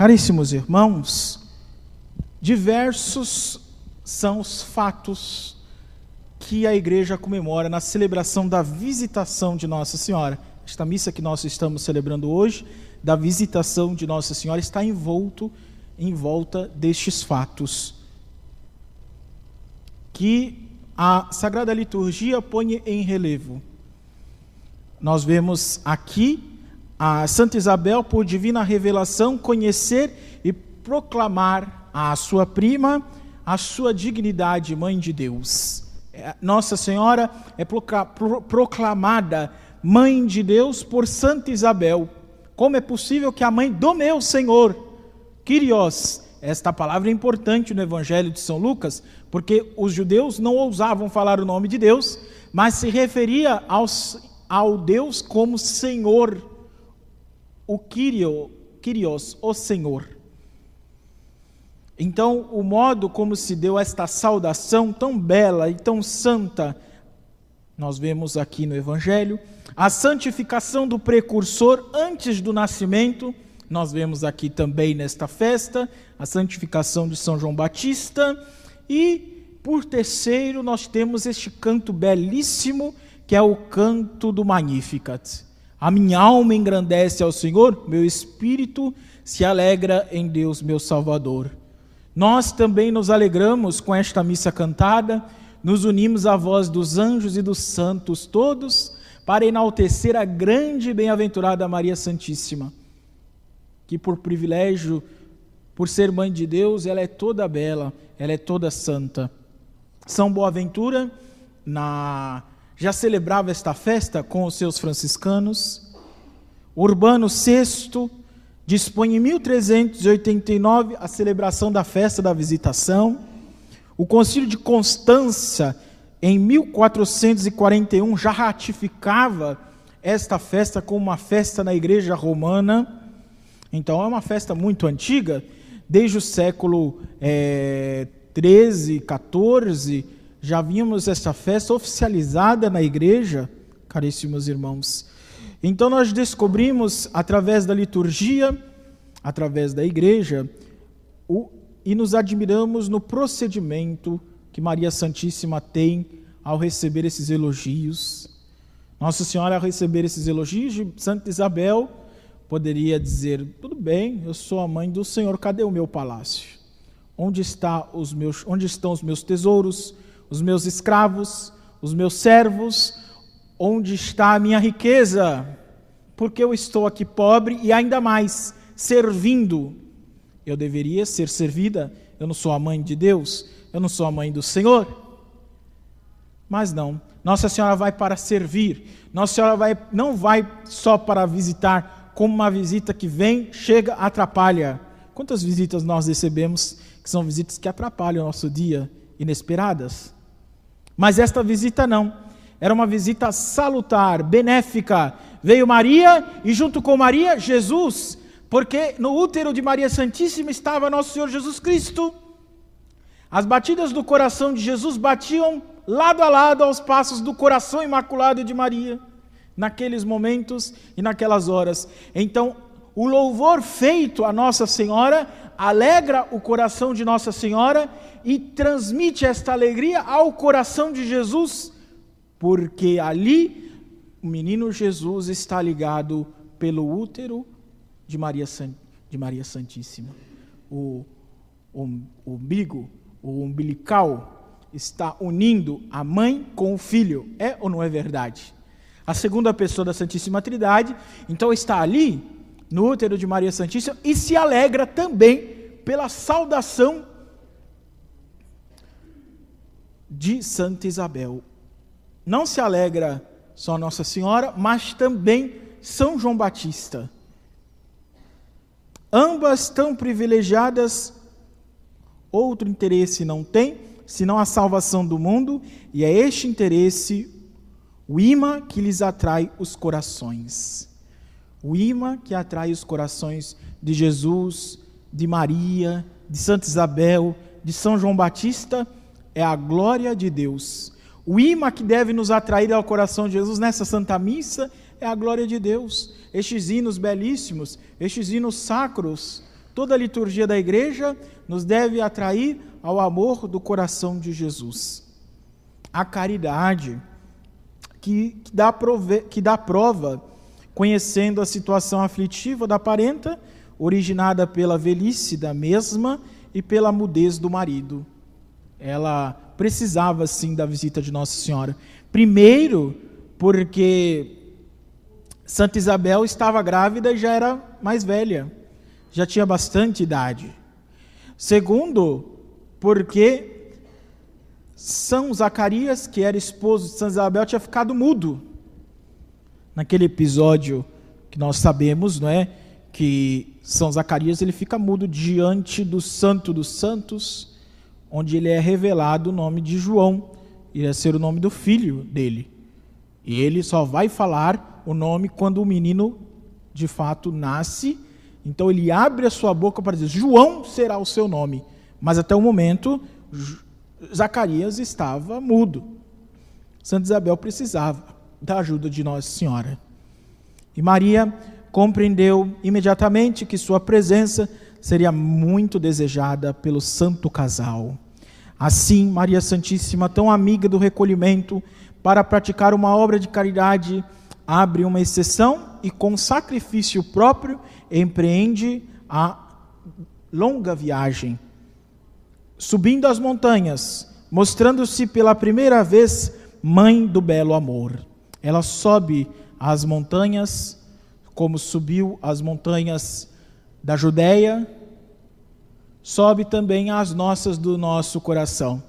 Caríssimos irmãos, diversos são os fatos que a igreja comemora na celebração da visitação de Nossa Senhora. Esta missa que nós estamos celebrando hoje, da visitação de Nossa Senhora, está envolto em volta destes fatos que a Sagrada Liturgia põe em relevo. Nós vemos aqui a Santa Isabel, por divina revelação, conhecer e proclamar a sua prima a sua dignidade, Mãe de Deus. É, Nossa Senhora é proclamada Mãe de Deus por Santa Isabel. Como é possível que a mãe do meu Senhor, Kyrios, esta palavra é importante no Evangelho de São Lucas, porque os judeus não ousavam falar o nome de Deus, mas se referia aos, ao Deus como Senhor o Kyrio, Kyrios, o Senhor. Então, o modo como se deu esta saudação tão bela e tão santa, nós vemos aqui no Evangelho, a santificação do precursor antes do nascimento, nós vemos aqui também nesta festa, a santificação de São João Batista, e por terceiro, nós temos este canto belíssimo, que é o canto do Magnificat. A minha alma engrandece ao Senhor, meu espírito se alegra em Deus, meu Salvador. Nós também nos alegramos com esta missa cantada, nos unimos à voz dos anjos e dos santos todos para enaltecer a grande e bem-aventurada Maria Santíssima, que por privilégio, por ser mãe de Deus, ela é toda bela, ela é toda santa. São Boaventura, na já celebrava esta festa com os seus franciscanos. Urbano VI dispõe em 1389 a celebração da festa da visitação. O Concílio de Constança, em 1441, já ratificava esta festa como uma festa na Igreja Romana. Então é uma festa muito antiga, desde o século é, 13, 14 já vimos essa festa oficializada na igreja, caríssimos irmãos. Então nós descobrimos através da liturgia, através da igreja, o, e nos admiramos no procedimento que Maria Santíssima tem ao receber esses elogios. Nossa Senhora, ao receber esses elogios de Santa Isabel, poderia dizer: tudo bem, eu sou a mãe do Senhor, cadê o meu palácio? Onde, está os meus, onde estão os meus tesouros? Os meus escravos, os meus servos, onde está a minha riqueza? Porque eu estou aqui pobre e ainda mais servindo. Eu deveria ser servida, eu não sou a mãe de Deus, eu não sou a mãe do Senhor. Mas não, Nossa Senhora vai para servir. Nossa Senhora vai, não vai só para visitar, como uma visita que vem, chega, atrapalha. Quantas visitas nós recebemos que são visitas que atrapalham o nosso dia, inesperadas? Mas esta visita não. Era uma visita salutar, benéfica. Veio Maria e, junto com Maria, Jesus, porque no útero de Maria Santíssima estava nosso Senhor Jesus Cristo. As batidas do coração de Jesus batiam lado a lado aos passos do coração imaculado de Maria, naqueles momentos e naquelas horas. Então, o louvor feito a Nossa Senhora alegra o coração de Nossa Senhora e transmite esta alegria ao coração de Jesus, porque ali o menino Jesus está ligado pelo útero de Maria, de Maria Santíssima. O, o, o umbigo, o umbilical, está unindo a mãe com o filho. É ou não é verdade? A segunda pessoa da Santíssima Trindade, então está ali, no útero de Maria Santíssima, e se alegra também pela saudação de Santa Isabel. Não se alegra só Nossa Senhora, mas também São João Batista. Ambas tão privilegiadas, outro interesse não tem, senão a salvação do mundo, e é este interesse o imã que lhes atrai os corações. O imã que atrai os corações de Jesus, de Maria, de Santa Isabel, de São João Batista é a glória de Deus. O imã que deve nos atrair ao coração de Jesus nessa Santa Missa é a glória de Deus. Estes hinos belíssimos, estes hinos sacros, toda a liturgia da igreja nos deve atrair ao amor do coração de Jesus. A caridade que, que, dá, prove, que dá prova, conhecendo a situação aflitiva da parenta, originada pela velhice da mesma e pela mudez do marido. Ela precisava sim da visita de Nossa Senhora. Primeiro, porque Santa Isabel estava grávida e já era mais velha, já tinha bastante idade. Segundo, porque São Zacarias, que era esposo de Santa Isabel, tinha ficado mudo. Naquele episódio que nós sabemos, não é? Que São Zacarias ele fica mudo diante do Santo dos Santos, onde ele é revelado o nome de João, iria ser o nome do filho dele. E ele só vai falar o nome quando o menino de fato nasce. Então ele abre a sua boca para dizer: João será o seu nome. Mas até o momento, Zacarias estava mudo. Santa Isabel precisava da ajuda de Nossa Senhora. E Maria compreendeu imediatamente que sua presença seria muito desejada pelo santo casal. Assim, Maria Santíssima, tão amiga do recolhimento, para praticar uma obra de caridade, abre uma exceção e, com sacrifício próprio, empreende a longa viagem. Subindo as montanhas, mostrando-se pela primeira vez mãe do belo amor. Ela sobe as montanhas, como subiu as montanhas da Judéia, sobe também as nossas do nosso coração.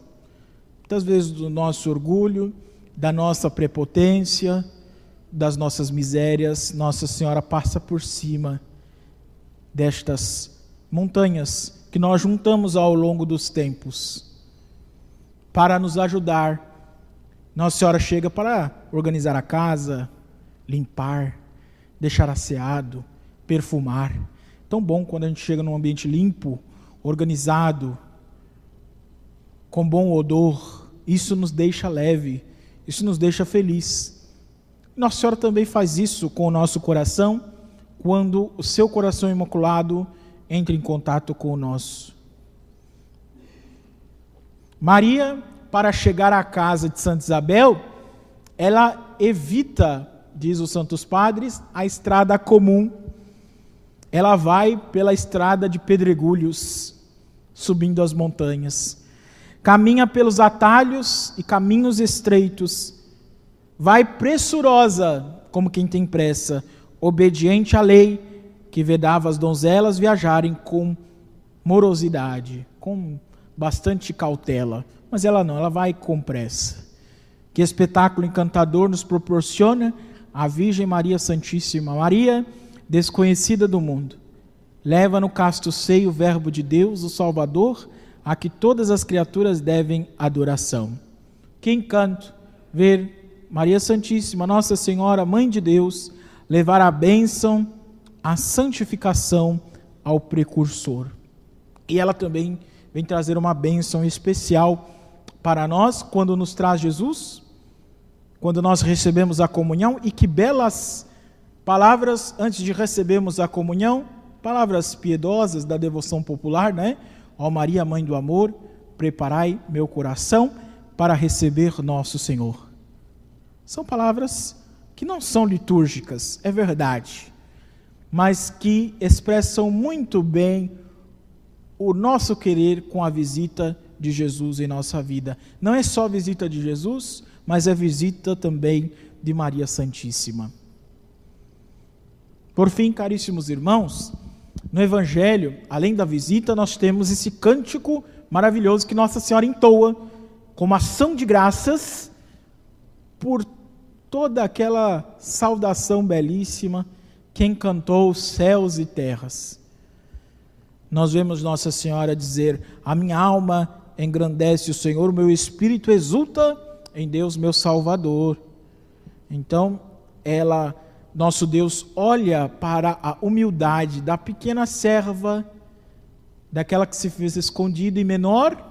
Muitas vezes do nosso orgulho, da nossa prepotência, das nossas misérias, Nossa Senhora passa por cima destas montanhas que nós juntamos ao longo dos tempos para nos ajudar. Nossa Senhora chega para organizar a casa, limpar, deixar asseado, perfumar. Tão bom quando a gente chega num ambiente limpo, organizado, com bom odor. Isso nos deixa leve, isso nos deixa feliz. Nossa Senhora também faz isso com o nosso coração, quando o seu coração imaculado entra em contato com o nosso. Maria, para chegar à casa de Santa Isabel, ela evita, diz os Santos Padres, a estrada comum. Ela vai pela estrada de pedregulhos, subindo as montanhas. Caminha pelos atalhos e caminhos estreitos vai pressurosa, como quem tem pressa, obediente à lei que vedava as donzelas viajarem com morosidade, com bastante cautela. Mas ela não, ela vai com pressa. Que espetáculo encantador nos proporciona a Virgem Maria Santíssima. Maria, desconhecida do mundo, leva no casto seio o Verbo de Deus, o Salvador, a que todas as criaturas devem adoração. Que encanto ver Maria Santíssima, Nossa Senhora, Mãe de Deus, levar a bênção, a santificação ao precursor. E ela também vem trazer uma bênção especial para nós quando nos traz Jesus, quando nós recebemos a comunhão, e que belas palavras antes de recebermos a comunhão, palavras piedosas da devoção popular, né? Ó Maria, Mãe do Amor, preparai meu coração para receber nosso Senhor. São palavras que não são litúrgicas, é verdade, mas que expressam muito bem o nosso querer com a visita de Jesus em nossa vida. Não é só visita de Jesus, mas é visita também de Maria Santíssima. Por fim, caríssimos irmãos, no Evangelho, além da visita, nós temos esse cântico maravilhoso que Nossa Senhora entoa como ação de graças por toda aquela saudação belíssima que encantou céus e terras. Nós vemos Nossa Senhora dizer: A minha alma engrandece o Senhor, o meu espírito exulta em Deus, meu Salvador. Então, ela, nosso Deus, olha para a humildade da pequena serva, daquela que se fez escondida e menor,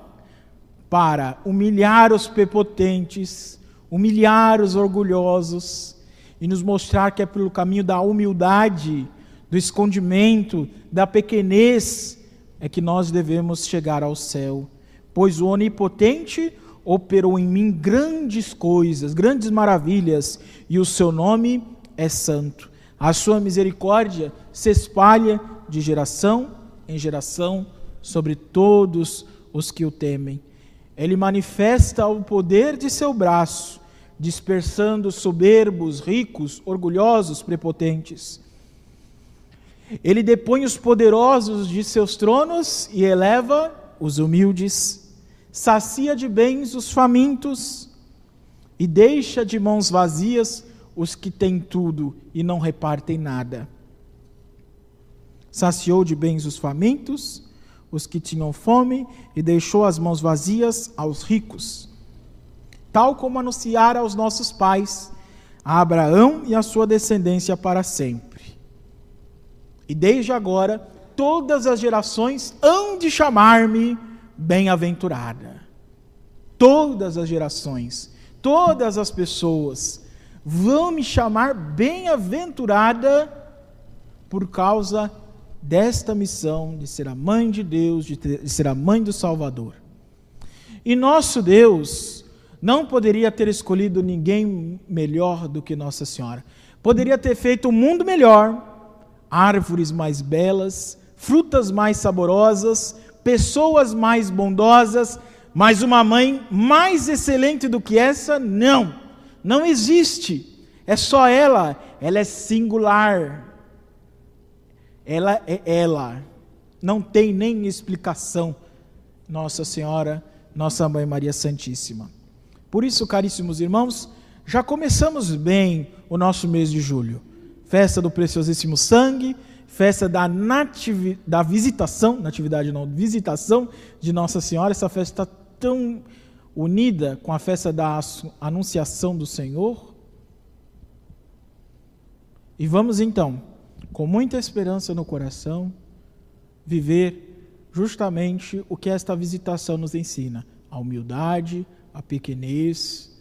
para humilhar os prepotentes, humilhar os orgulhosos e nos mostrar que é pelo caminho da humildade do escondimento, da pequenez, é que nós devemos chegar ao céu. Pois o Onipotente operou em mim grandes coisas, grandes maravilhas, e o seu nome é santo. A sua misericórdia se espalha de geração em geração sobre todos os que o temem. Ele manifesta o poder de seu braço, dispersando soberbos, ricos, orgulhosos, prepotentes. Ele depõe os poderosos de seus tronos e eleva os humildes, sacia de bens os famintos e deixa de mãos vazias os que têm tudo e não repartem nada. Saciou de bens os famintos, os que tinham fome, e deixou as mãos vazias aos ricos. Tal como anunciara aos nossos pais, a Abraão e a sua descendência para sempre. E desde agora, todas as gerações hão de chamar-me bem-aventurada. Todas as gerações, todas as pessoas vão me chamar bem-aventurada por causa desta missão de ser a mãe de Deus, de, ter, de ser a mãe do Salvador. E nosso Deus não poderia ter escolhido ninguém melhor do que Nossa Senhora. Poderia ter feito um mundo melhor, árvores mais belas, frutas mais saborosas, pessoas mais bondosas, mas uma mãe mais excelente do que essa? Não, não existe. É só ela, ela é singular. Ela é ela. Não tem nem explicação. Nossa Senhora, Nossa Mãe Maria Santíssima. Por isso, caríssimos irmãos, já começamos bem o nosso mês de julho. Festa do Preciosíssimo Sangue, festa da, nativi, da visitação, natividade não, visitação de Nossa Senhora, essa festa tão unida com a festa da Anunciação do Senhor. E vamos então com muita esperança no coração, viver justamente o que esta visitação nos ensina: a humildade, a pequenez,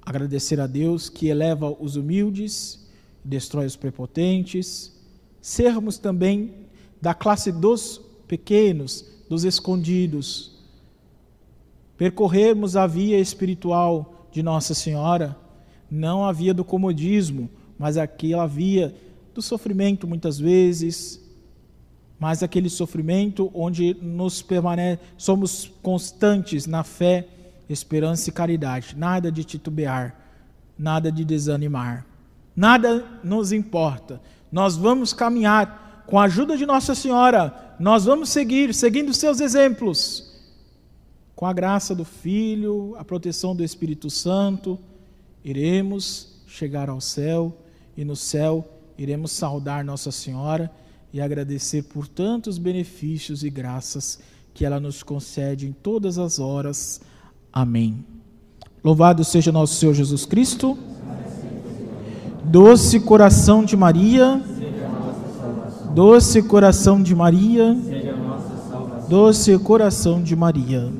agradecer a Deus que eleva os humildes, destrói os prepotentes, sermos também da classe dos pequenos, dos escondidos, percorrermos a via espiritual de Nossa Senhora, não a via do comodismo, mas aquela via do sofrimento muitas vezes, mas aquele sofrimento onde nos permane somos constantes na fé, esperança e caridade. Nada de titubear, nada de desanimar. Nada nos importa. Nós vamos caminhar com a ajuda de Nossa Senhora. Nós vamos seguir, seguindo seus exemplos. Com a graça do Filho, a proteção do Espírito Santo, iremos chegar ao céu e no céu iremos saudar Nossa Senhora e agradecer por tantos benefícios e graças que ela nos concede em todas as horas. Amém. Louvado seja nosso Senhor Jesus Cristo. Doce coração de Maria. Doce coração de Maria. Doce coração de Maria.